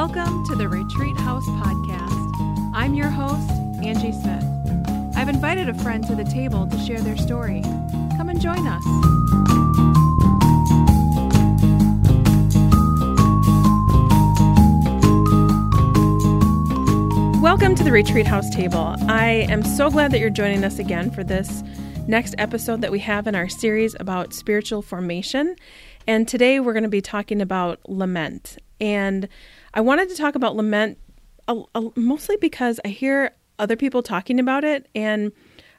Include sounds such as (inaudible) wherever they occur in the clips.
Welcome to the Retreat House Podcast. I'm your host, Angie Smith. I've invited a friend to the table to share their story. Come and join us. Welcome to the Retreat House table. I am so glad that you're joining us again for this next episode that we have in our series about spiritual formation. And today we're going to be talking about lament. And I wanted to talk about lament a, a, mostly because I hear other people talking about it, and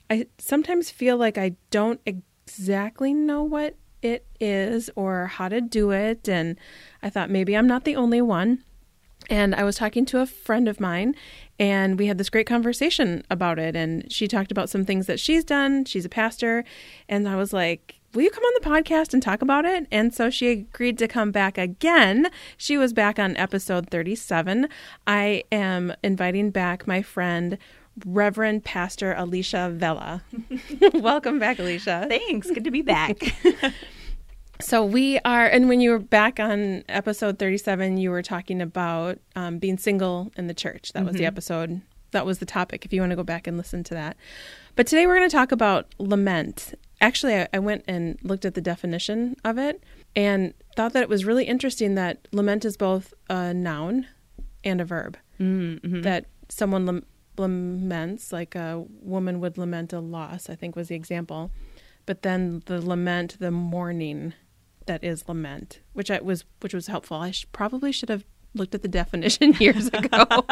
I sometimes feel like I don't exactly know what it is or how to do it. And I thought maybe I'm not the only one. And I was talking to a friend of mine, and we had this great conversation about it. And she talked about some things that she's done. She's a pastor. And I was like, will you come on the podcast and talk about it? And so she agreed to come back again. She was back on episode 37. I am inviting back my friend, Reverend Pastor Alicia Vela. (laughs) Welcome back, Alicia. Thanks. Good to be back. (laughs) so we are, and when you were back on episode 37, you were talking about um, being single in the church. That mm-hmm. was the mm-hmm. episode. That was the topic, if you want to go back and listen to that. But today we're going to talk about lament actually, I, I went and looked at the definition of it and thought that it was really interesting that lament is both a noun and a verb. Mm-hmm. That someone laments, like a woman would lament a loss, I think was the example. But then the lament, the mourning that is lament, which I was which was helpful. I sh- probably should have looked at the definition (laughs) years ago. (laughs)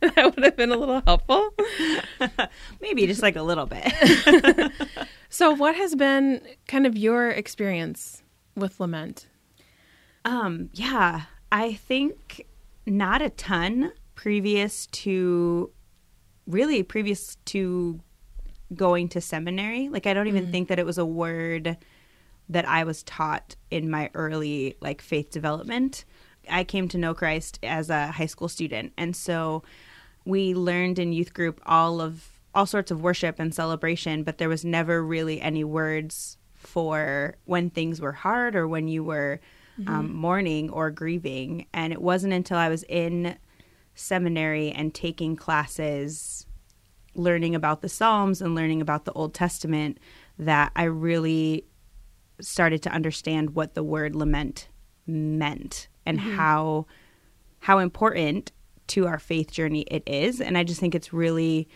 that would have been a little helpful. (laughs) Maybe just like a little bit. So, what has been kind of your experience with lament? Um, yeah, I think not a ton previous to really previous to going to seminary. Like I don't even mm. think that it was a word that I was taught in my early like faith development. I came to know Christ as a high school student. And so we learned in youth group all of all sorts of worship and celebration, but there was never really any words for when things were hard or when you were mm-hmm. um, mourning or grieving. And it wasn't until I was in seminary and taking classes, learning about the Psalms and learning about the Old Testament, that I really started to understand what the word lament meant and mm-hmm. how how important to our faith journey it is and i just think it's really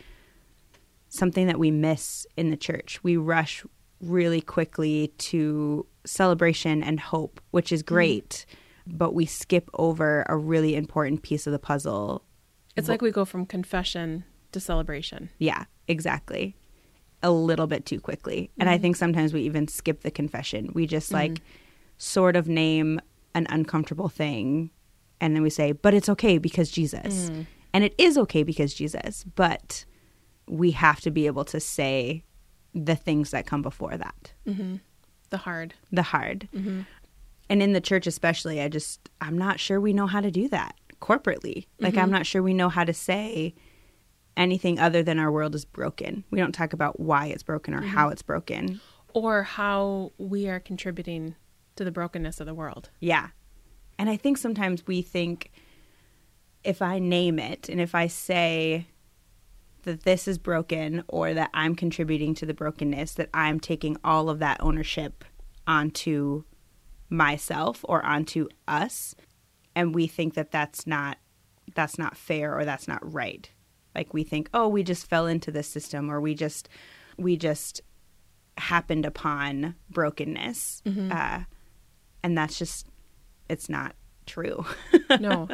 something that we miss in the church we rush really quickly to celebration and hope which is mm-hmm. great mm-hmm. but we skip over a really important piece of the puzzle it's like we go from confession to celebration yeah exactly a little bit too quickly and mm-hmm. i think sometimes we even skip the confession we just like mm-hmm. sort of name an uncomfortable thing and then we say, but it's okay because Jesus. Mm. And it is okay because Jesus, but we have to be able to say the things that come before that. Mm-hmm. The hard. The hard. Mm-hmm. And in the church, especially, I just, I'm not sure we know how to do that corporately. Like, mm-hmm. I'm not sure we know how to say anything other than our world is broken. We don't talk about why it's broken or how mm-hmm. it's broken. Or how we are contributing to the brokenness of the world. Yeah. And I think sometimes we think if I name it and if I say that this is broken or that I'm contributing to the brokenness, that I'm taking all of that ownership onto myself or onto us. And we think that that's not that's not fair or that's not right. Like we think oh we just fell into this system or we just we just happened upon brokenness. Mm-hmm. uh, and that's just it's not true. (laughs) no.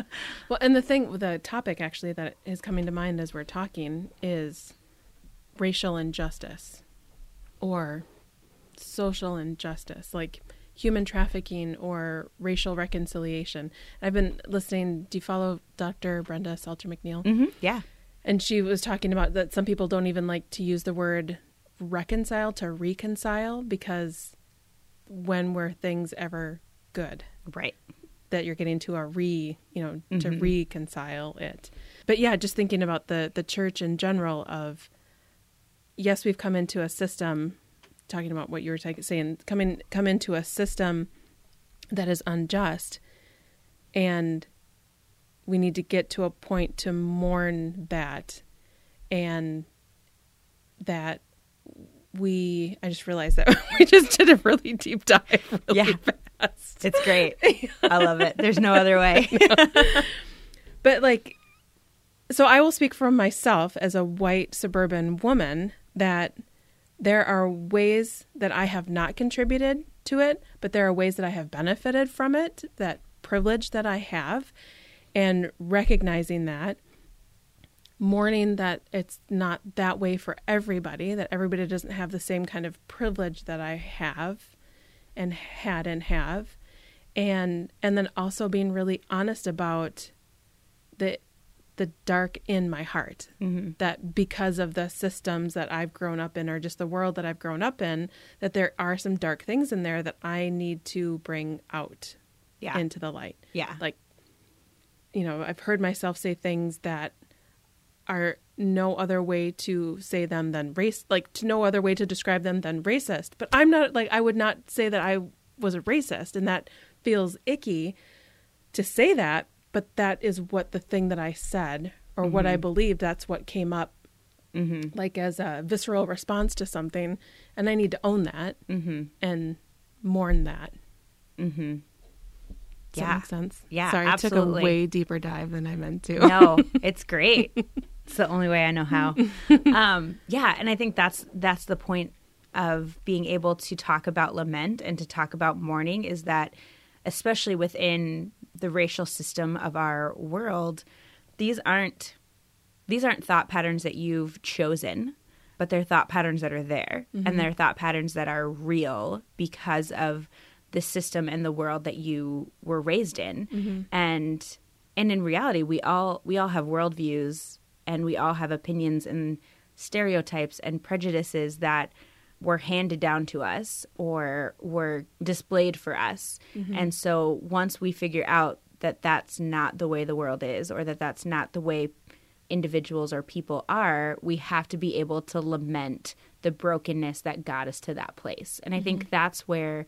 Well, and the thing, the topic actually that is coming to mind as we're talking is racial injustice or social injustice, like human trafficking or racial reconciliation. I've been listening. Do you follow Dr. Brenda Salter McNeil? Mm-hmm. Yeah. And she was talking about that some people don't even like to use the word reconcile to reconcile because when were things ever good? Right. That you're getting to a re, you know, mm-hmm. to reconcile it. But yeah, just thinking about the the church in general of yes, we've come into a system talking about what you were t- saying, coming come into a system that is unjust and we need to get to a point to mourn that and that we I just realized that (laughs) we just did a really deep dive really Yeah. fast. It's great. (laughs) I love it. There's no other way. But like so I will speak from myself as a white suburban woman that there are ways that I have not contributed to it, but there are ways that I have benefited from it, that privilege that I have, and recognizing that, mourning that it's not that way for everybody, that everybody doesn't have the same kind of privilege that I have and had and have. And and then also being really honest about the the dark in my heart mm-hmm. that because of the systems that I've grown up in or just the world that I've grown up in that there are some dark things in there that I need to bring out Yeah. into the light. Yeah. Like you know, I've heard myself say things that are no other way to say them than race like to no other way to describe them than racist. But I'm not like I would not say that I was a racist and that feels icky to say that, but that is what the thing that I said or what I believed that's what came up Mm-hmm. like as a visceral response to something and I need to own that Mm-hmm. and mourn that. Mm-hmm. Does Yeah. that make sense? Yeah, Sorry, I took a way deeper dive than I meant to. No, (laughs) it's great. It's the only way I know how. (laughs) Um, yeah, and I think that's that's the point of being able to talk about lament and to talk about mourning is that especially within the racial system of our world, these aren't these aren't thought patterns that you've chosen, but they're thought patterns that are there and they're thought patterns that are real because of the system and the world that you were raised in. And and in reality we all we all have worldviews and we all have opinions and stereotypes and prejudices that were handed down to us or were displayed for us. Mm-hmm. And so once we figure out that that's not the way the world is or that that's not the way individuals or people are, we have to be able to lament the brokenness that got us to that place. And I think mm-hmm. that's where,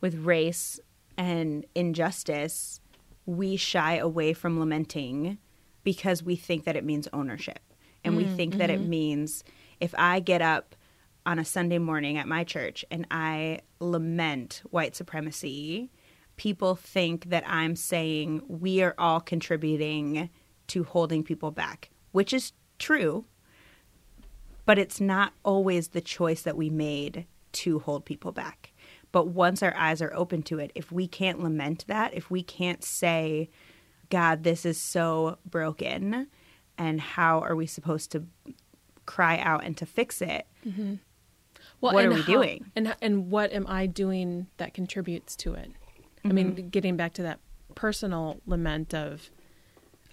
with race and injustice, we shy away from lamenting because we think that it means ownership. And we mm, think that it mm-hmm. means if I get up on a Sunday morning at my church and I lament white supremacy, people think that I'm saying we are all contributing to holding people back, which is true, but it's not always the choice that we made to hold people back. But once our eyes are open to it, if we can't lament that, if we can't say, God, this is so broken, and how are we supposed to cry out and to fix it? Well, What are we how- doing? And and what am I doing that contributes to it? I mean, Mm-hmm. getting back to that personal lament of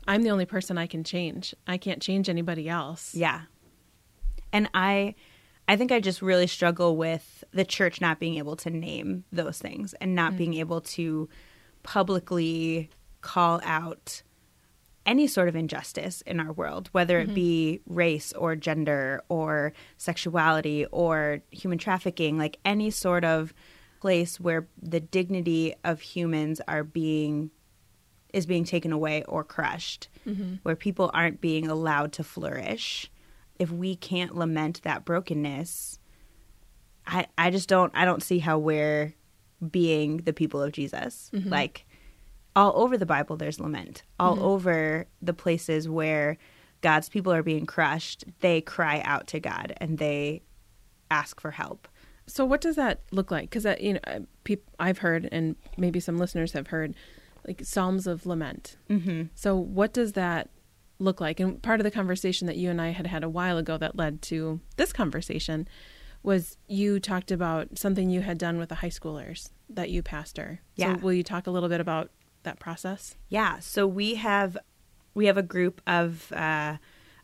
I'm the only person I can change. I can't change anybody else. Yeah. And I I think I just really struggle with the church not being able to name those things and not being able to publicly call out any sort of injustice in our world, whether it mm-hmm. be race or gender or sexuality or human trafficking, like any sort of place where the dignity of humans are being is being taken away or crushed, mm-hmm. where people aren't being allowed to flourish. If we can't lament that brokenness, I I just don't I don't see how we're being the people of Jesus. Mm-hmm. Like all over the Bible there's lament. All over the places where God's people are being crushed, they cry out to God and they ask for help. So what does that look like? Because you know, uh, peop- I've heard, and maybe some listeners have heard, like psalms of lament. Mm-hmm. So what does that look like? And part of the conversation that you and I had had a while ago that led to this conversation was you talked about something you had done with the high schoolers that you pastor. Yeah. So will you talk a little bit about that process? Yeah, so we have we have a group of uh,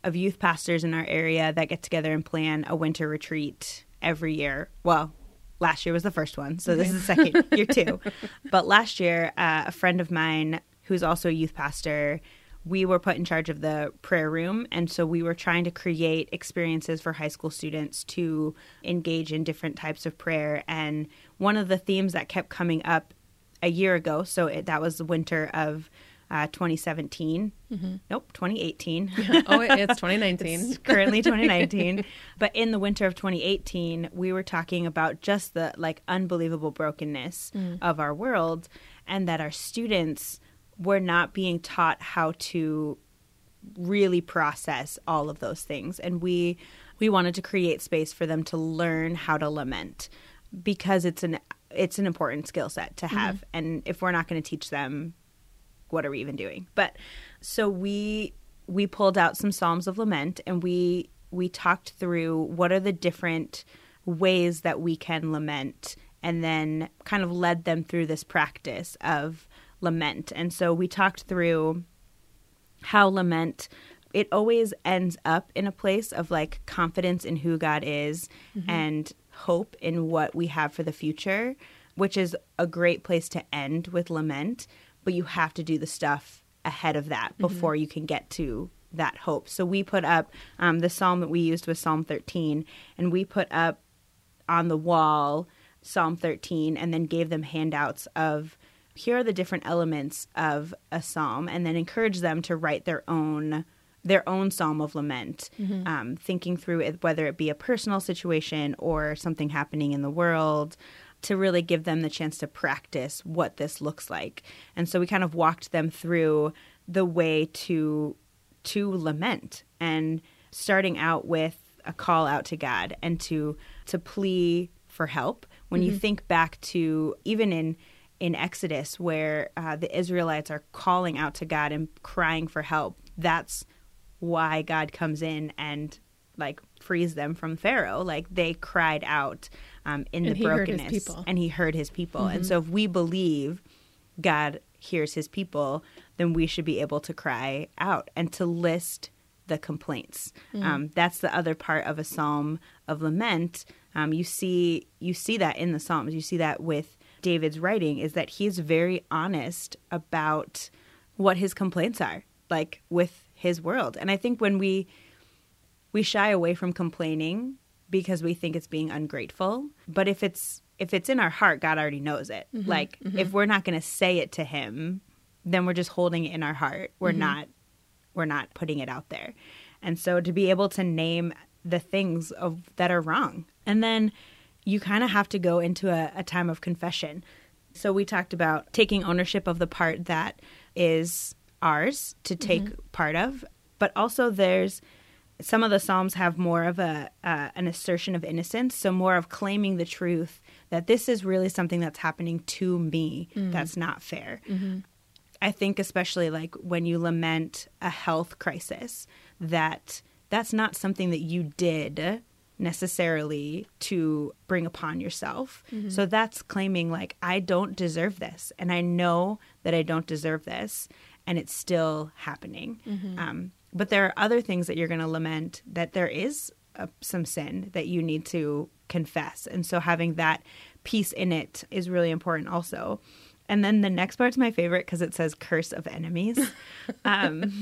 of youth pastors in our area that get together and plan a winter retreat every year. Well, last year was the first one, so this is the second (laughs) year too. But last year, uh, a friend of mine who's also a youth pastor, we were put in charge of the prayer room, and so we were trying to create experiences for high school students to engage in different types of prayer. And one of the themes that kept coming up a year ago, so it, that was the winter of uh, 2017. Nope, 2018. (laughs) oh, it- it's (laughs) 2019. It's currently 2019 (laughs) but in the winter of 2018 we were talking about just the like unbelievable brokenness of our world and that our students were not being taught how to really process all of those things and we we wanted to create space for them to learn how to lament because it's an it's an important skill set to mm-hmm. have and if we're not going to teach them what are we even doing? But so we we pulled out some psalms of lament and we we talked through what are the different ways that we can lament and then kind of led them through this practice of lament. And so we talked through how lament it always ends up in a place of like confidence in who God is mm-hmm. and hope in what we have for the future, which is a great place to end with lament, but you have to do the stuff ahead of that before you can get to that hope. So we put up um, the psalm that we used was Psalm 13, and we put up on the wall Psalm 13 and then gave them handouts of here are the different elements of a psalm and then encourage them to write their own their own psalm of lament um, thinking through it whether it be a personal situation or something happening in the world to really give them the chance to practice what this looks like. And so we kind of walked them through the way to to lament and starting out with a call out to God and to to plea for help. When you think back to even in in Exodus, where uh, the Israelites are calling out to God and crying for help, that's why God comes in and like frees them from Pharaoh. Like they cried out um, in And the he heard his brokenness, people. and He heard His people. And so, if we believe God hears His people, then we should be able to cry out and to list the complaints. Um, that's the other part of a psalm of lament. Um, you see, you see that in the psalms. You see that with David's writing is that he's very honest about what his complaints are, like with his world. And I think when we we shy away from complaining because we think it's being ungrateful, but if it's if it's in our heart, God already knows it. Mm-hmm. Like mm-hmm. if we're not going to say it to him, then we're just holding it in our heart. We're mm-hmm. not we're not putting it out there. And so to be able to name the things of that are wrong. And then you kind of have to go into a, a time of confession. So we talked about taking ownership of the part that is ours to mm-hmm. take part of, but also there's some of the psalms have more of a uh, an assertion of innocence, so more of claiming the truth that this is really something that's happening to me mm. that's not fair. Mm-hmm. I think especially like when you lament a health crisis that that's not something that you did necessarily to bring upon yourself. Mm-hmm. So that's claiming like I don't deserve this and I know that I don't deserve this and it's still happening. Um, but there are other things that you're going to lament that there is a, some sin that you need to confess. And so having that piece in it is really important also. And then the next part's my favorite because it says curse of enemies, (laughs) um,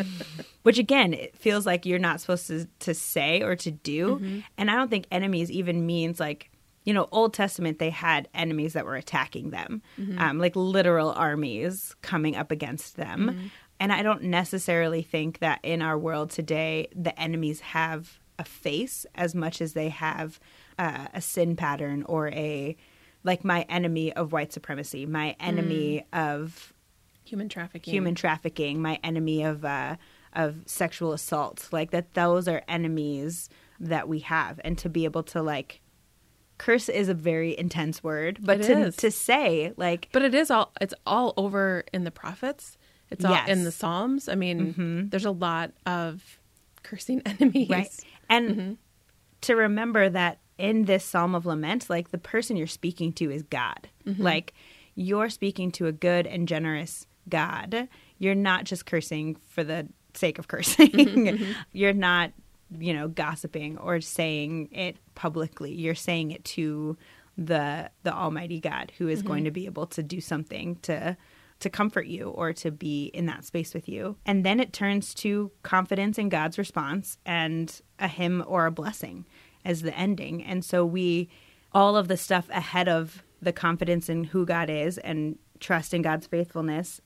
which again, it feels like you're not supposed to, to say or to do. And I don't think enemies even means like, you know, Old Testament, they had enemies that were attacking them, um, like literal armies coming up against them. And I don't necessarily think that in our world today, the enemies have a face as much as they have uh, a sin pattern or a like my enemy of white supremacy, my enemy of Human trafficking. human trafficking, my enemy of uh, of sexual assault. Like that, those are enemies that we have, and to be able to like curse is a very intense word, but It to is. to say like But it is all it's all over in the prophets. It's all Yes. Mm-hmm. in the Psalms. I mean, there's a lot of cursing (laughs) enemies. right and Mm-hmm. to remember that in this psalm of lament like the person you're speaking to is god Mm-hmm. like you're speaking to a good and generous god you're not just cursing for the sake of cursing Mm-hmm, (laughs) you're not you know gossiping or saying it publicly you're saying it to the the almighty god who is Mm-hmm. going to be able to do something to to comfort you or to be in that space with you. And then it turns to confidence in God's response and a hymn or a blessing as the ending. And so we, all of the stuff ahead of the confidence in who God is and trust in God's faithfulness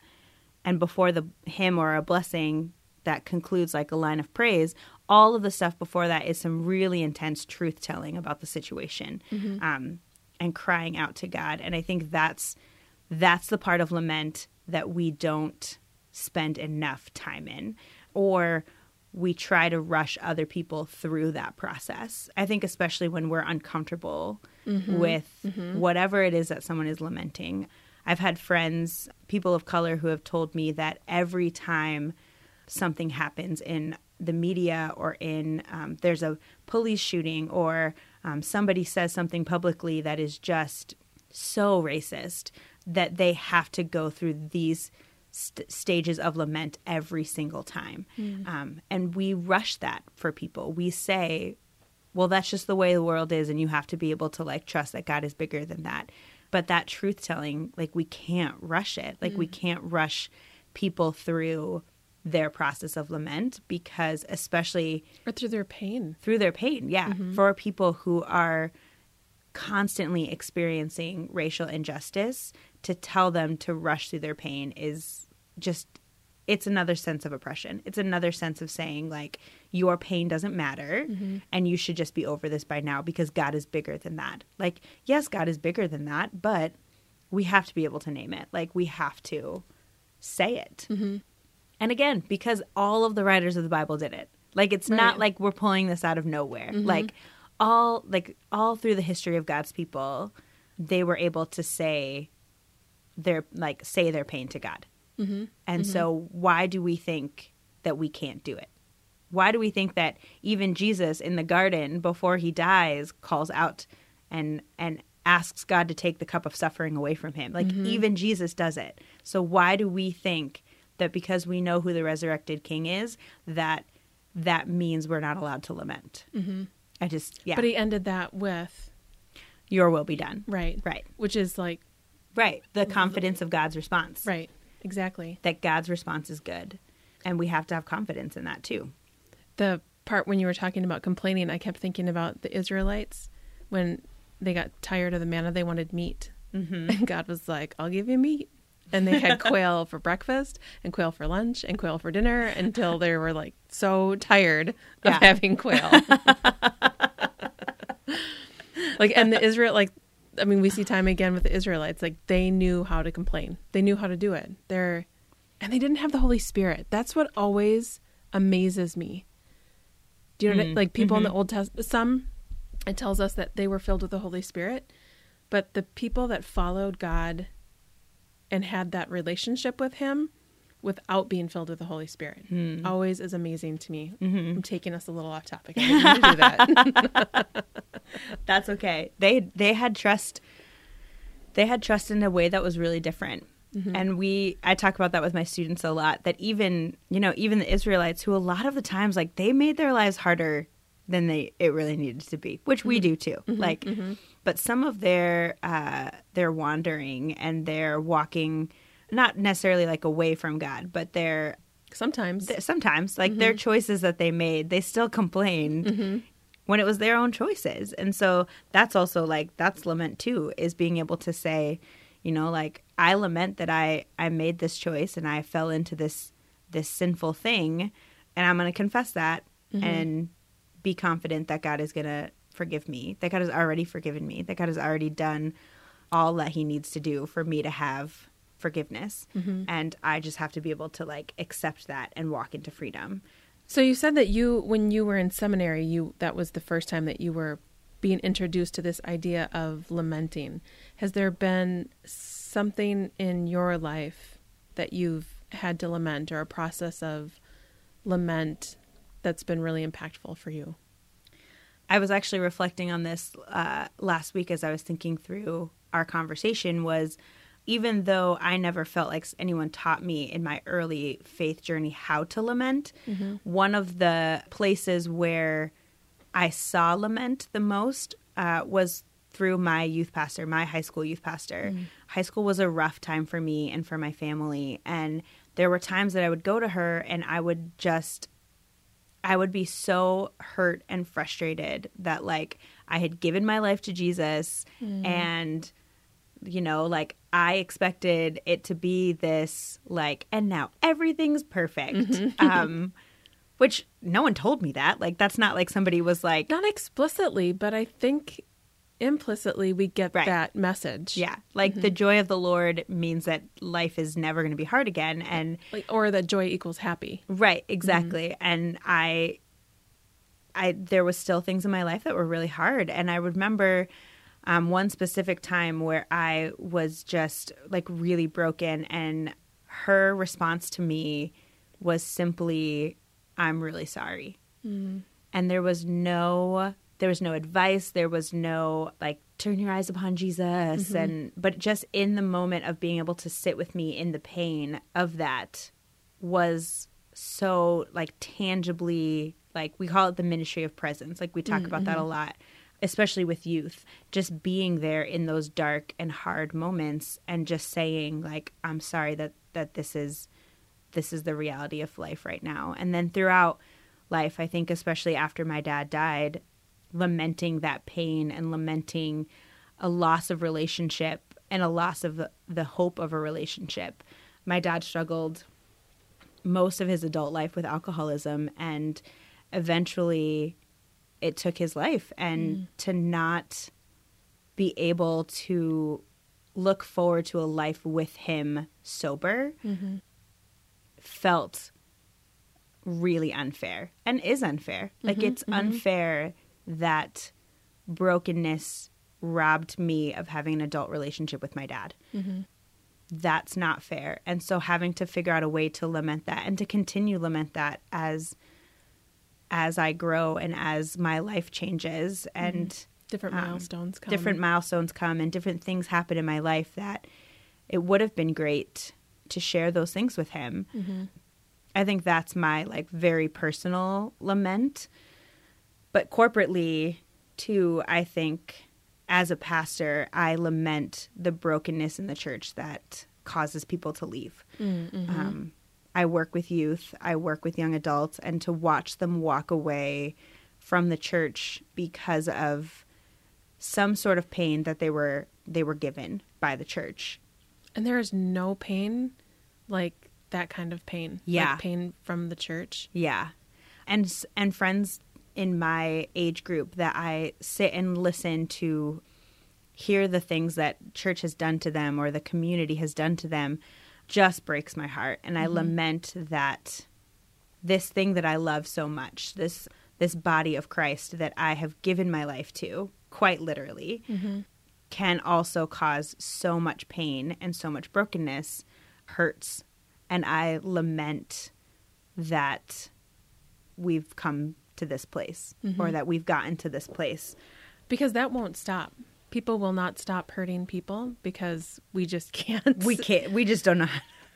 and before the hymn or a blessing that concludes like a line of praise, all of the stuff before that is some really intense truth telling about the situation mm-hmm. um, and crying out to God. And I think that's that's the part of lament that we don't spend enough time in, or we try to rush other people through that process. I think especially when we're uncomfortable mm-hmm. with mm-hmm. whatever it is that someone is lamenting. I've had friends, people of color, who have told me that every time something happens in the media or in um, there's a police shooting or um, somebody says something publicly that is just so racist that they have to go through these st- stages of lament every single time. Um, and we rush that for people. We say well that's just the way the world is and you have to be able to like trust that god is bigger than that. But that truth telling like we can't rush it. Like we can't rush people through their process of lament because especially Or through their pain. through their pain yeah. Mm-hmm. For people who are constantly experiencing racial injustice to tell them to rush through their pain is just it's another sense of oppression. It's another sense of saying like your pain doesn't matter mm-hmm. and you should just be over this by now because god is bigger than that. Like yes god is bigger than that but we have to be able to name it. Like we have to say it mm-hmm. And again, because all of the writers of the Bible did it. Like it's not like we're pulling this out of nowhere. Mm-hmm. Like all like all through the history of God's people, they were able to say their like say their pain to God. Mm-hmm. And mm-hmm. so why do we think that we can't do it? Why do we think that even Jesus in the garden before he dies calls out and and asks God to take the cup of suffering away from him? Like mm-hmm. even Jesus does it. So why do we think that because we know who the resurrected king is that that means we're not allowed to lament? Mm-hmm. I just yeah. But he ended that with, your will be done. right. Right. Which is like, Right. The confidence of God's response. right. Exactly. That God's response is good. And we have to have confidence in that too. the part when you were talking about complaining, I kept thinking about the Israelites when they got tired of the manna, they wanted meat. Mm-hmm. (laughs) And God was like, I'll give you meat. And they had (laughs) quail for breakfast and quail for lunch and quail for dinner until they were like so tired of Yeah. having quail. (laughs) like, and the Israel, like, I mean, we see time again with the Israelites, like, they knew how to complain, they knew how to do it. They're, and they didn't have the Holy Spirit. That's what always amazes me. Do you know, what I- hmm. like people in the mm-hmm. Old Testament, some it tells us that they were filled with the Holy Spirit, but the people that followed God and had that relationship with Him without being filled with the Holy Spirit hmm. always is amazing to me. Mm-hmm. I'm taking us a little off topic. I didn't do that. (laughs) (laughs) That's okay. They they had trust they had trust in a way that was really different. Mm-hmm. And we I talk about that with my students a lot that even, you know, even the Israelites who a lot of the times like they made their lives harder than they it really needed to be, which we mm-hmm. do too. Like but some of their uh their wandering and their walking not necessarily like away from God, but their Sometimes, th- sometimes like their mm-hmm. choices that they made they still complained mm-hmm. when it was their own choices. And so that's also like that's lament too is being able to say you know like i lament that i i made this choice and i fell into this this sinful thing and i'm going to confess that mm-hmm. and be confident that god is going to forgive me that god has already forgiven me that god has already done all that he needs to do for me to have forgiveness mm-hmm. and i just have to be able to like accept that and walk into freedom So you said that you, when you were in seminary, you that was the first time that you were being introduced to this idea of lamenting. Has there been something in your life that you've had to lament, or a process of lament that's been really impactful for you? I was actually reflecting on this uh, last week as I was thinking through our conversation. Was even though I never felt like anyone taught me in my early faith journey how to lament, one of the places where I saw lament the most uh, was through my youth pastor, my high school youth pastor. High school was a rough time for me and for my family. And there were times that I would go to her and I would just I would be so hurt and frustrated that like I had given my life to Jesus and you know, like I expected it to be this like and now everything's perfect. Mm-hmm. (laughs) um which no one told me that. Like that's not like somebody was like Not explicitly, but I think implicitly we get Right. that message. yeah, like the mm-hmm. joy of the Lord means that life is never going to be hard again and Like or that joy equals happy. Right, mm-hmm. exactly. And I I there was still things in my life that were really hard and I remember um, one specific time where I was just like really broken and her response to me was simply I'm really sorry. Mm-hmm. And there was no there was no advice, there was no like turn your eyes upon Jesus mm-hmm. and but just in the moment of being able to sit with me in the pain of that was so like tangibly like we call it the ministry of presence. Like we talk about that a mm-hmm. lot especially with youth just being there in those dark and hard moments and just saying like i'm sorry that that this is this is the reality of life right now. And then throughout life i think especially after my dad died lamenting that pain and lamenting a loss of relationship and a loss of the, the hope of a relationship. My dad struggled most of his adult life with alcoholism and eventually it took his life. And mm. to not be able to look forward to a life with him sober mm-hmm. felt really unfair and is unfair. Like mm-hmm, it's mm-hmm. unfair that brokenness robbed me of having an adult relationship with my dad mm-hmm. that's not fair. And so having to figure out a way to lament that and to continue lament that as as I grow and as my life changes mm-hmm. and Different Um, milestones come. different milestones come and different things happen in my life that it would have been great to share those things with him. Mm-hmm. I think that's my like very personal lament. But corporately, too, I think as a pastor, I lament the brokenness in the church that causes people to leave. Um, I work with youth, I work with young adults, and to watch them walk away from the church because of some sort of pain that they were they were given by the church. And there is no pain like that kind of pain. Yeah. Like pain from the church. Yeah. And and friends in my age group that I sit and listen to hear the things that church has done to them or the community has done to them just breaks my heart. And I mm-hmm. lament that this thing that I love so much, this this body of Christ that I have given my life to, quite literally, mm-hmm. can also cause so much pain and so much brokenness, hurts. And I lament that we've come to this place or mm-hmm. that we've gotten to this place. Because that won't stop. People will not stop hurting people because we just (laughs) can't. We can't, we just don't know.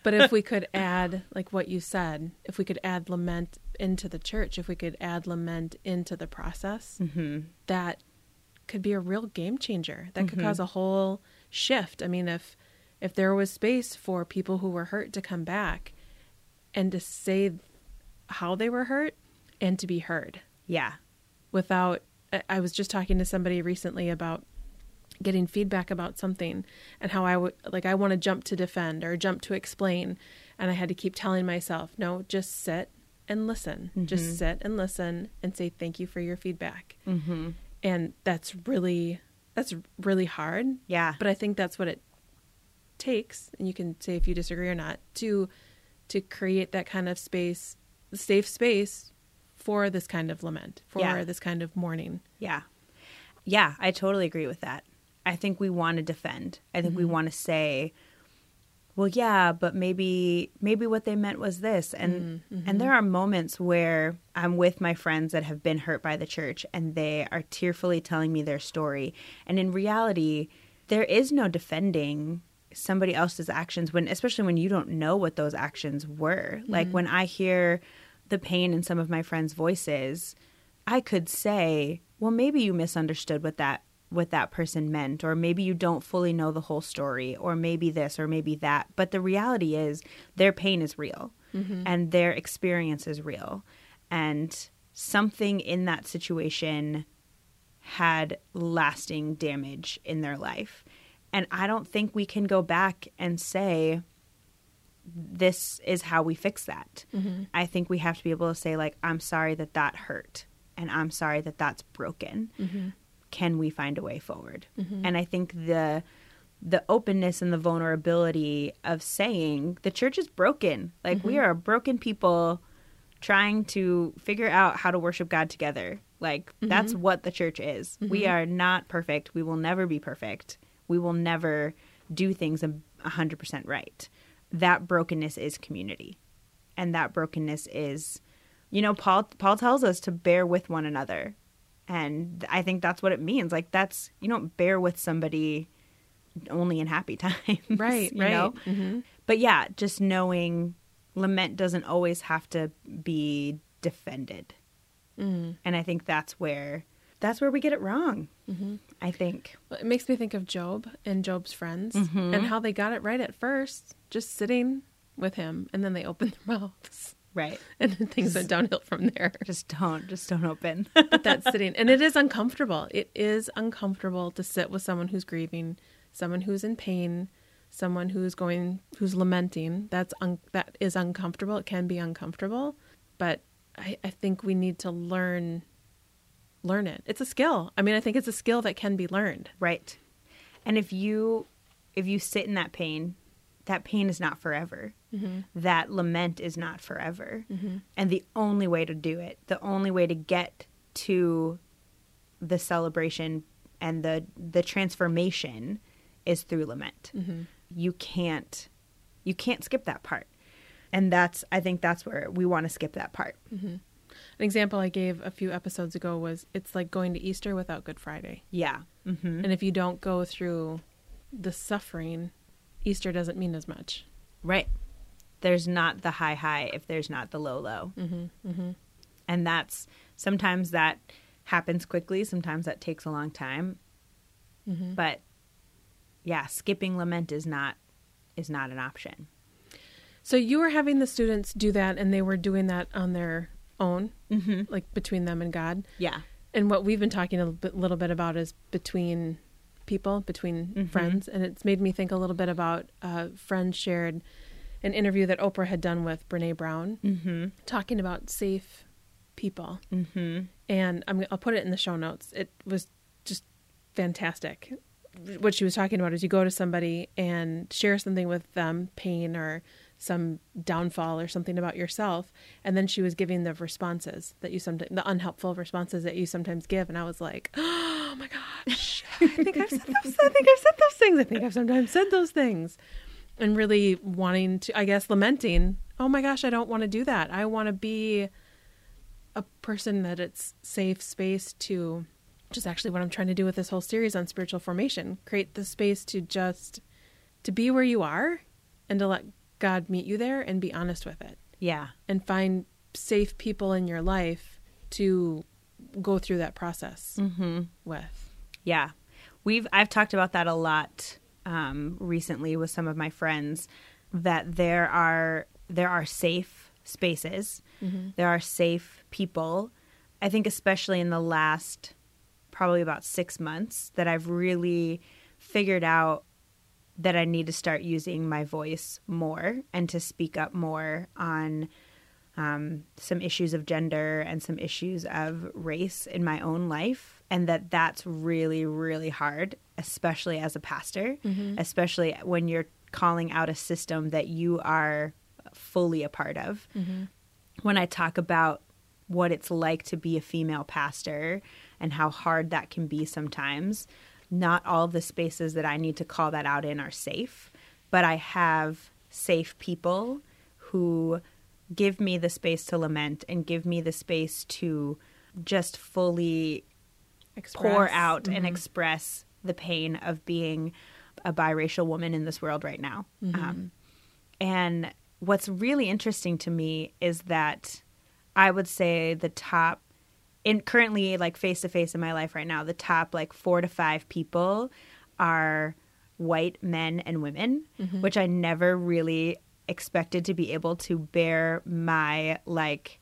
But if we could add, like what you said, if we could add lament into the church, if we could add lament into the process, mm-hmm. that could be a real game changer. That could mm-hmm. cause a whole shift. I mean, if if there was space for people who were hurt to come back and to say how they were hurt and to be heard Yeah. without I- was just talking to somebody recently about getting feedback about something and how I would like I want to jump to defend or jump to explain and I had to keep telling myself no just sit and listen just sit and listen and say thank you for your feedback mm-hmm. and that's really that's really hard Yeah. but I think that's what it takes and you can say if you disagree or not to to create that kind of space safe space for this kind of lament for Yeah. this kind of mourning Yeah. Yeah, I totally agree with that. I think we want to defend. I think we mm-hmm. want to say, well, yeah, but maybe maybe what they meant was this. And mm-hmm. and there mm-hmm. are moments where I'm with my friends that have been hurt by the church and they are tearfully telling me their story. And in reality, there is no defending somebody else's actions when especially when you don't know what those actions were. Like when I hear the pain in some of my friends' voices, I could say, well, maybe you misunderstood what that what that person meant or maybe you don't fully know the whole story or maybe this or maybe that. But the reality is their pain is real mm-hmm. and their experience is real and something in that situation had lasting damage in their life. And I don't think we can go back and say, this is how we fix that. Mm-hmm. I think we have to be able to say, like, I'm sorry that that hurt, and I'm sorry that that's broken. Mm-hmm. Can we find a way forward? Mm-hmm. And I think the the openness and the vulnerability of saying the church is broken. Like we are a broken people trying to figure out how to worship God together. Like that's what the church is. We are not perfect. We will never be perfect. We will never do things a 100% right. That brokenness is community. And that brokenness is you know Paul Paul tells us to bear with one another. And I think that's what it means. Like that's you don't bear with somebody only in happy (laughs) times. Right, you right. know? hmm But yeah, just knowing lament doesn't always have to be defended. Mm. And I think that's where that's where we get it wrong. Mm-hmm. I think. It makes me think of Job and Job's friends Mhm. and how they got it right at first, just sitting with him, and then they opened their (laughs) mouths, Right. and then things went downhill from there. Just don't just don't open. (laughs) But that's sitting, and it is uncomfortable. It is uncomfortable to sit with someone who's grieving, someone who's in pain, someone who's going, who's lamenting. That's un- that is uncomfortable. It can be uncomfortable, but I, I think we need to learn learn it. It's a skill. I mean, I think it's a skill that can be learned. right. And if you if you sit in that pain, that pain is not forever. Mm-hmm. That lament is not forever. Mm-hmm. And the only way to do it, the only way to get to the celebration and the the transformation is through lament. Mm-hmm. You can't you can't skip that part. And that's I think that's where we want to skip that part. An example I gave a few episodes ago was it's like going to Easter without Good Friday. Yeah. Mhm. And if you don't go through the suffering, Easter doesn't mean as much. Right. There's not the high high if there's not the low low. Mm-hmm, mm-hmm. And that's sometimes that happens quickly, sometimes that takes a long time. Mm-hmm. But yeah, skipping lament is not is not an option. So you were having the students do that, and they were doing that on their own, Mm-hmm. like between them and God. Yeah. And what we've been talking a little bit, about is between people, between Mhm. friends, and it's made me think a little bit about a friend shared an interview that Oprah had done with Brene Brown, Mm-hmm. talking about safe people. Mm-hmm. and I'm, I'll put it in the show notes. It was just fantastic. What she was talking about is you go to somebody and share something with them, pain or some downfall or something about yourself, and then she was giving the responses that you sometimes, the unhelpful responses that you sometimes give, and I was like, (gasps) oh my gosh, I think I've said those. I think I've said those things. I think I've sometimes said those things, and really wanting to, I guess, lamenting. Oh my gosh, I don't want to do that. I want to be a person that it's safe space to which is actually what I'm trying to do with this whole series on spiritual formation create the space to just to be where you are and to let God meet you there and be honest with it Yeah. and find safe people in your life to go through that process Mm-hmm. with Yeah. We've I've talked about that a lot um, recently with some of my friends that there are there are safe spaces. There are safe people. I think especially in the last probably about 6 months that I've really figured out that I need to start using my voice more and to speak up more on um, some issues of gender and some issues of race in my own life and that that's really really hard especially as a pastor especially when you're calling out a system that you are fully a part of. When i talk about what it's like to be a female pastor and how hard that can be sometimes not all of the spaces that i need to call that out in are safe but i have safe people who give me the space to lament and give me the space to just fully pour out and Mhm. express the pain of being a biracial woman in this world right now. Um, and what's really interesting to me is that I would say the top, in currently like face to face in my life right now, the top like four to five people are white men and women, mm-hmm. which I never really expected to be able to bare my like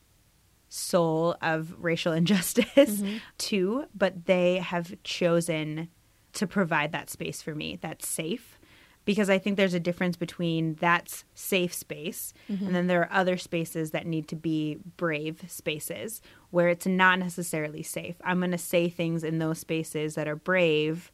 soul of racial (laughs) injustice mm-hmm. to, but they have chosen to provide that space for me that's safe because I think there's a difference between that's safe space and mm-hmm. then there are other spaces that need to be brave spaces where it's not necessarily safe. I'm going to say things in those spaces that are brave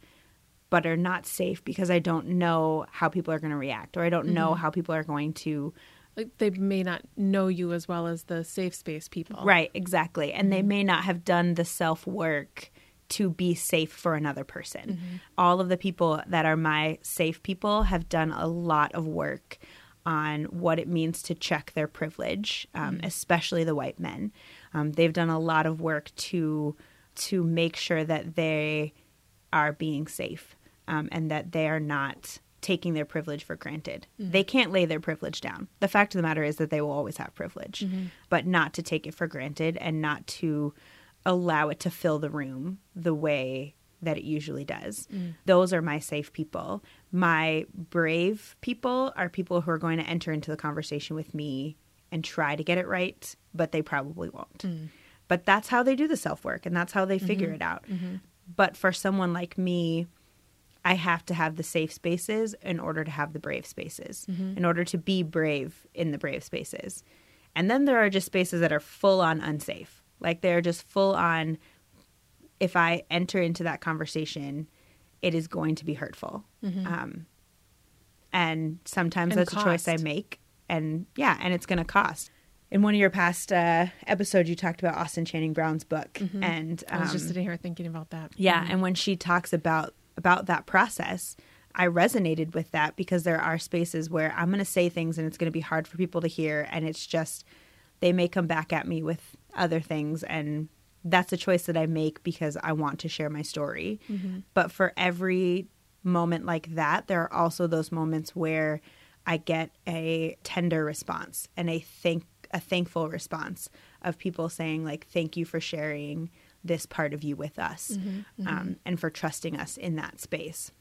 but are not safe because I don't know how people are going to react or I don't know mm-hmm. how people are going to Like they may not know you as well as the safe space people. Right, exactly. And they mm-hmm. may not have done the self work to be safe for another person. All of the people that are my safe people have done a lot of work on what it means to check their privilege, um, especially the white men. Um, they've done a lot of work to to make sure that they are being safe um, and that they are not taking their privilege for granted. They can't lay their privilege down. The fact of the matter is that they will always have privilege, but not to take it for granted and not to allow it to fill the room the way that it usually does. Mm. Those are my safe people. My brave people are people who are going to enter into the conversation with me and try to get it right, but they probably won't. Mm. But that's how they do the self work and that's how they mm-hmm. figure it out. Mm-hmm. But for someone like me, I have to have the safe spaces in order to have the brave spaces, mm-hmm. in order to be brave in the brave spaces. And then there are just spaces that are full on unsafe. Like they're just full on, if I enter into that conversation, it is going to be hurtful. Um, and sometimes And that's a choice I make. And yeah, and it's going to cost. In one of your past uh, episodes, you talked about Austin Channing Brown's book. And I was just um, sitting here thinking about that. yeah, and when she talks about about that process, I resonated with that because there are spaces where I'm going to say things and it's going to be hard for people to hear and it's just they may come back at me with other things and that's a choice that I make because I want to share my story. Mm-hmm. But for every moment like that, there are also those moments where I get a tender response and a thank a thankful response of people saying like thank you for sharing this part of you with us mm-hmm. Mm-hmm. Um, and for trusting us in that space.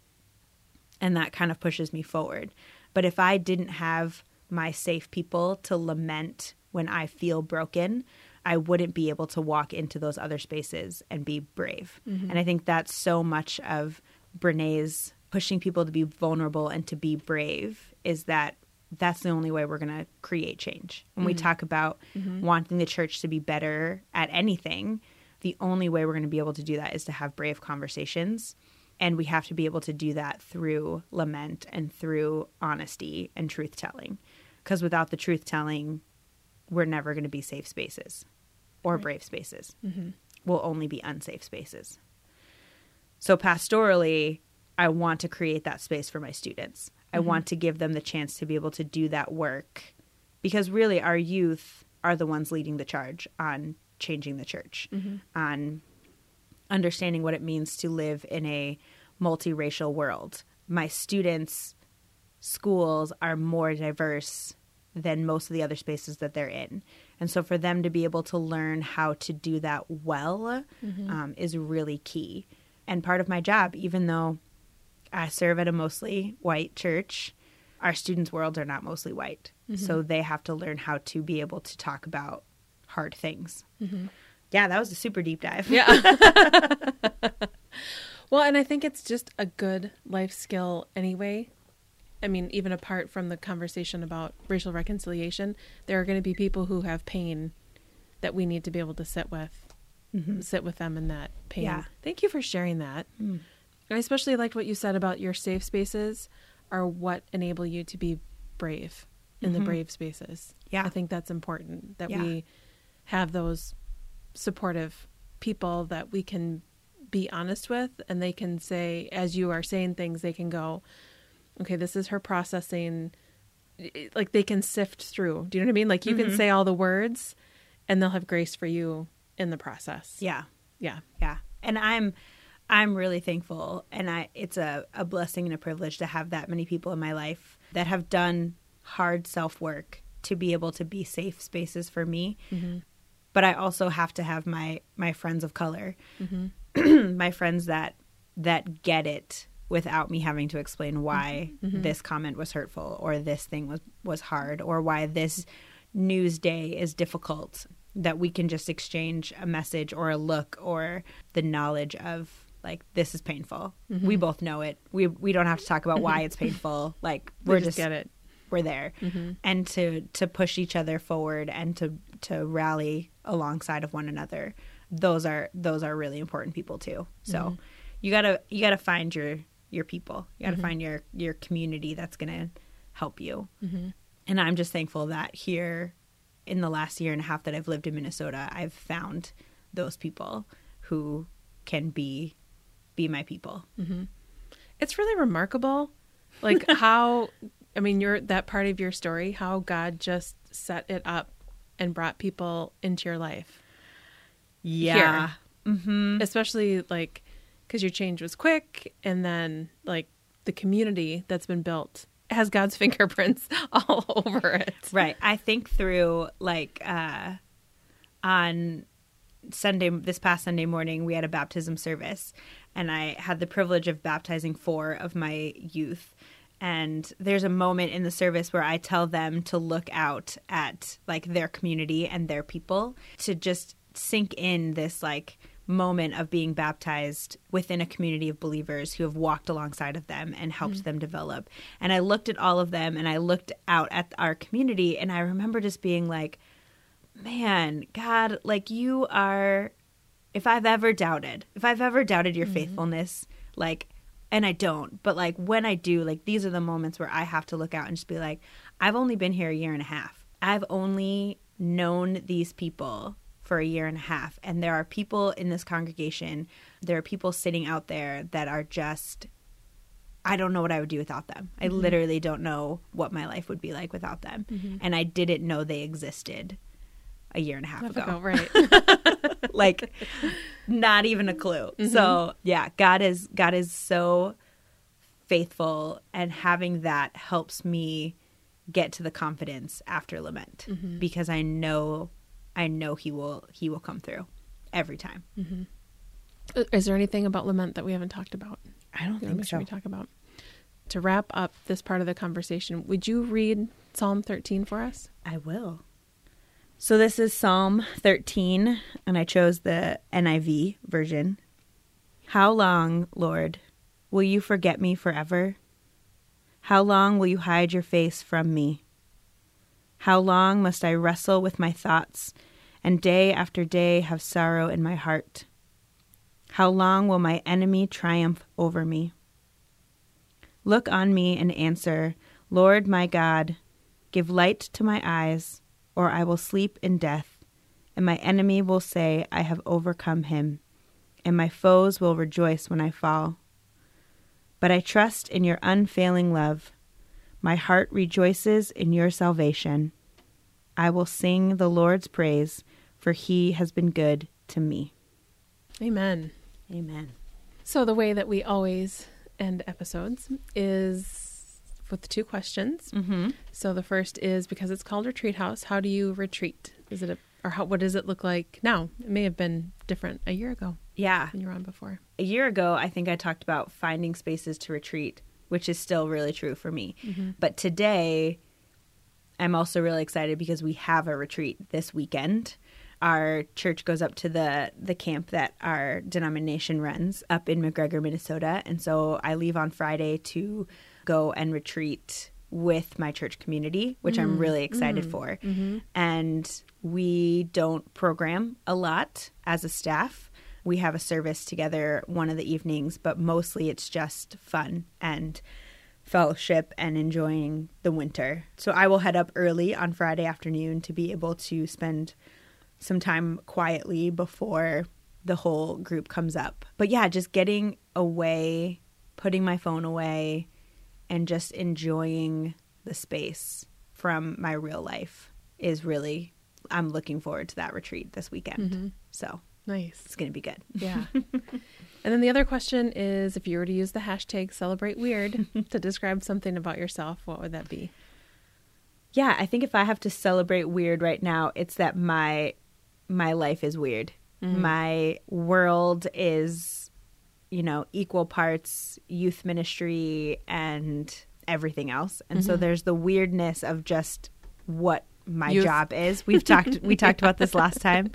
And that kind of pushes me forward. But if i didn't have my safe people to lament when i feel broken i wouldn't be able to walk into those other spaces and be brave. Mm-hmm. And i think that's so much of brene's pushing people to be vulnerable and to be brave is that that's the only way we're going to create change. When we mm-hmm. talk about mm-hmm. wanting the church to be better at anything the only way we're going to be able to do that is to have brave conversations. And we have to be able to do that through lament and through honesty and truth telling. Because without the truth telling we're never going to be safe spaces or brave spaces mm-hmm. we'll only be unsafe spaces. So pastorally i want to create that space for my students. I mm-hmm. want to give them the chance to be able to do that work because really our youth are the ones leading the charge on changing the church mm-hmm. on understanding what it means to live in a multiracial world. My students' schools are more diverse than most of the other spaces that they're in. And so for them to be able to learn how to do that well mm-hmm. um, is really key. And part of my job, even though I serve at a mostly white church, our students' worlds are not mostly white. So mm-hmm. they have to learn how to be able to talk about hard things. Mm-hmm. Yeah, that was a super deep dive. Yeah. (laughs) (laughs) well, and I think it's just a good life skill anyway. I mean, even apart from the conversation about racial reconciliation, there are going to be people who have pain that we need to be able to sit with, mm-hmm. sit with them in that pain. Yeah. Thank you for sharing that. Mm. I especially liked what you said about your safe spaces are what enable you to be brave in the mm-hmm. brave spaces. Yeah. I think that's important that Yeah. we have those supportive people that we can be honest with and they can say as you are saying things they can go okay this is her processing like they can sift through do you know what i mean like you can mm-hmm. say all the words and they'll have grace for you in the process Yeah. yeah Yeah. And I'm I'm really thankful and I it's a, a blessing and a privilege to have that many people in my life that have done hard self work to be able to be safe spaces for me. Mm-hmm. But I also have to have my my friends of color. Mm-hmm. (clears throat) my friends that that get it without me having to explain mm-hmm. why mm-hmm. this comment was hurtful or this thing was was hard or why this news day is difficult that we can just exchange a message or a look or the knowledge of like this is painful. Mm-hmm. We both know it. We we don't have to talk about why it's painful. (laughs) Like we're just just get it. we're there and to to push each other forward and to to rally alongside of one another those are those are really important people too so you gotta you gotta find your your people. You gotta mm-hmm. find your your community that's gonna help you. Mm-hmm. And i'm just thankful that here in the last year and a half that i've lived in minnesota i've found those people who can be be my people. Mm-hmm. It's really remarkable, like (laughs) how I mean, you're that part of your story, how God just set it up and brought people into your life. yeah. Especially like because your change was quick and then like the community that's been built has god's (laughs) fingerprints all (laughs) over it Right. I think through like uh on Sunday this past Sunday morning we had a baptism service and I had the privilege of baptizing four of my youth and there's a moment in the service where I tell them to look out at like their community and their people to just sink in this like moment of being baptized within a community of believers who have walked alongside of them and helped mm. them develop. And I looked at all of them and I looked out at our community and I remember just being like, man, God, like you are, if I've ever doubted, if I've ever doubted your mm-hmm. faithfulness, like, and I don't, but like when I do, like these are the moments where I have to look out and just be like, I've only been here a year and a half. I've only known these people for a year and a half. And there are people in this congregation, there are people sitting out there that are just, I don't know what I would do without them. I literally don't know what my life would be like without them. And I didn't know they existed a year and a half ago. Ago, right (laughs) like not even a clue. So, yeah, God is God is so faithful and having that helps me get to the confidence after lament because I know I know he will he will come through every time. Mm-hmm. is there anything about lament that we haven't talked about I don't think want to sure we talk about to wrap up this part of the conversation would you read psalm 13 for us I will. So this is Psalm 13, and I chose the NIV version. How long, Lord, will you forget me forever? How long will you hide your face from me? How long must I wrestle with my thoughts and day after day have sorrow in my heart? How long will my enemy triumph over me? Look on me and answer, Lord my God, give light to my eyes, or I will sleep in death, and my enemy will say, I have overcome him, and my foes will rejoice when I fall. But I trust in your unfailing love. My heart rejoices in your salvation. I will sing the Lord's praise, for he has been good to me. amen Amen. so the way that we always end episodes is with two questions Mm-hmm. so the first is because it's called retreat house how do you retreat is it a or how, what does it look like now it may have been different a year ago Yeah. when you were on before a year ago, I think I talked about finding spaces to retreat, which is still really true for me. Mm-hmm. But today, I'm also really excited because we have a retreat this weekend. Our church goes up to the the camp that our denomination runs up in McGregor, Minnesota, and so I leave on Friday to go and retreat with my church community, which I'm mm. really excited mm. for. Mm-hmm. And we don't program a lot as a staff. We have a service together one of the evenings, but mostly it's just fun and fellowship and enjoying the winter. So I will head up early on Friday afternoon to be able to spend some time quietly before the whole group comes up. But yeah, just getting away, putting my phone away, and just enjoying the space from my real life is really, I'm looking forward to that retreat this weekend. Mm-hmm. So nice it's going to be good. Yeah. (laughs) and then the other question is if you were to use the hashtag celebrate weird (laughs) to describe something about yourself, what would that be? Yeah, I think if I have to celebrate weird right now, it's that my my life is weird. Mm-hmm. My world is you know, equal parts youth ministry and everything else. And so mm-hmm. there's the weirdness of just what my Youth. job is. We've talked (laughs) we talked about this last time,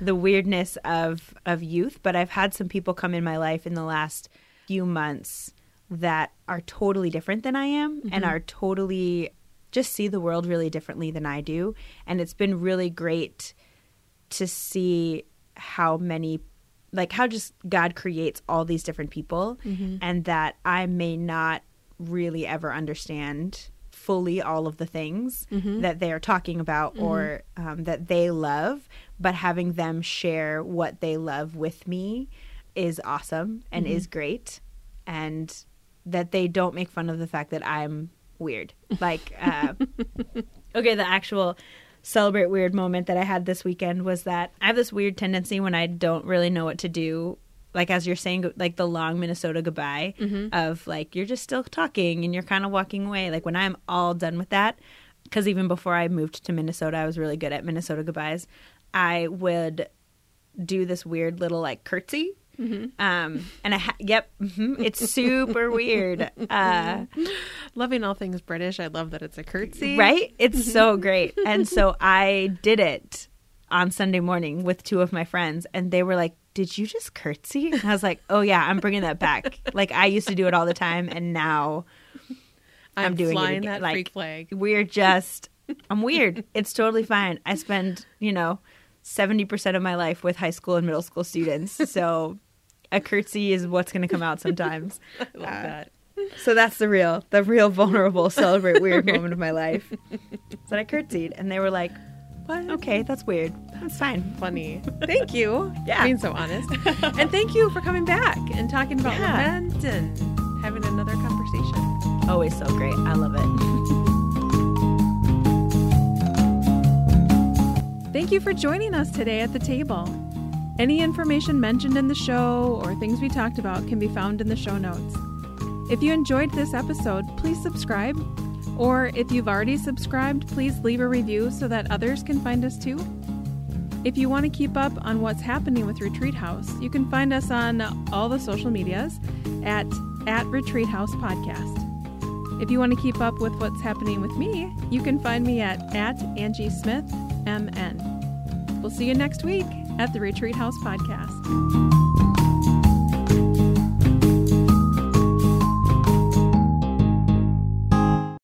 the weirdness of of youth, but I've had some people come in my life in the last few months that are totally different than I am and mm-hmm. are totally just see the world really differently than I do, and it's been really great to see how many like how just God creates all these different people mm-hmm. and that I may not really ever understand fully all of the things that they are talking about or um, that they love, but having them share what they love with me is awesome and is great. And that they don't make fun of the fact that I'm weird. Like, uh, (laughs) okay, the actual celebrate weird moment that I had this weekend was that I have this weird tendency when I don't really know what to do. Like as you're saying, like the long Minnesota goodbye of like you're just still talking and you're kind of walking away. Like when I'm all done with that, because even before I moved to Minnesota, I was really good at Minnesota goodbyes. I would do this weird little like curtsy. Um, and I ha- yep, mhm, it's (laughs) super weird. Uh, (laughs) Loving all things British, I love that it's a curtsy. Right? It's so great. And so (laughs) I did it on Sunday morning with two of my friends, and they were like, Did you just curtsy? And I was like, Oh, yeah, I'm bringing that back. Like, I used to do it all the time, and now I'm, I'm doing it again. that Like, freak flag. we're just, I'm weird. It's totally fine. I spend, you know, 70% of my life with high school and middle school students. So a curtsy is what's going to come out sometimes. (laughs) I love uh, that. So that's the real, the real vulnerable celebrate weird (laughs) moment of my life. That I curtsied, and they were like, What? "Okay, that's weird. That's fine." Funny. Thank you. (laughs) Yeah. Being so honest. (laughs) and thank you for coming back and talking about Yeah. lament and having another conversation. Always so great. I love it. Thank you for joining us today at the table. Any information mentioned in the show or things we talked about can be found in the show notes. If you enjoyed this episode, please subscribe. Or if you've already subscribed, please leave a review so that others can find us too. If you want to keep up on what's happening with Retreat House, you can find us on all the social medias at, at Retreat House Podcast. If you want to keep up with what's happening with me, you can find me at, at Angie Smith MN. We'll see you next week at the Retreat House Podcast.